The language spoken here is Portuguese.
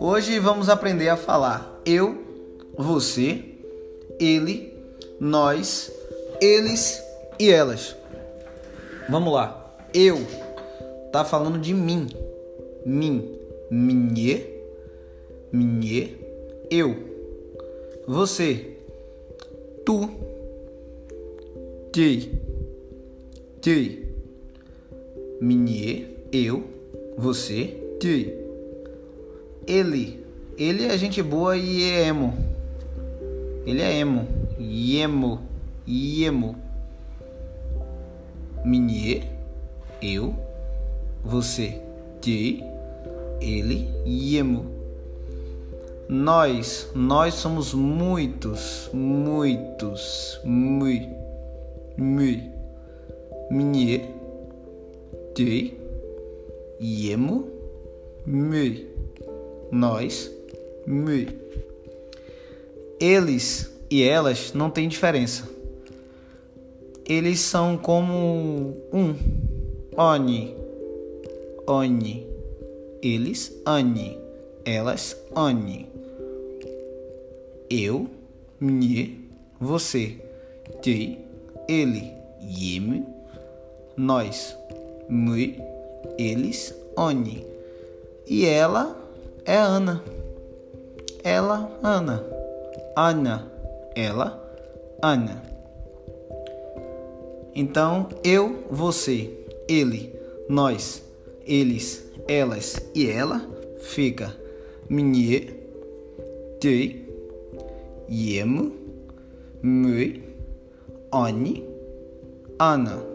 Hoje vamos aprender a falar eu, você, ele, nós, eles e elas. Vamos lá. Eu tá falando de mim. Mim, minhe, minhe, eu. Você, tu, ti, ti. Minhe, eu, você, ti ele. Ele é gente boa e é emo. Ele é emo. Emo. Emo. Minhe. Eu. Você. Te. Ele. Emo. Nós. Nós somos muitos. Muitos. Mui. Mui. Minhe. Te. Emo. Mui nós, me. Eles e elas não têm diferença. Eles são como um. Oni. Oni. Eles, ani. Elas, ani. Eu, me, você, te, ele, yeme, nós, me, eles, oni. E ela, é Ana. Ela, Ana. Ana, ela, Ana. Então, eu, você, ele, nós, eles, elas e ela fica minhe, te, yemo, me, oni, Ana.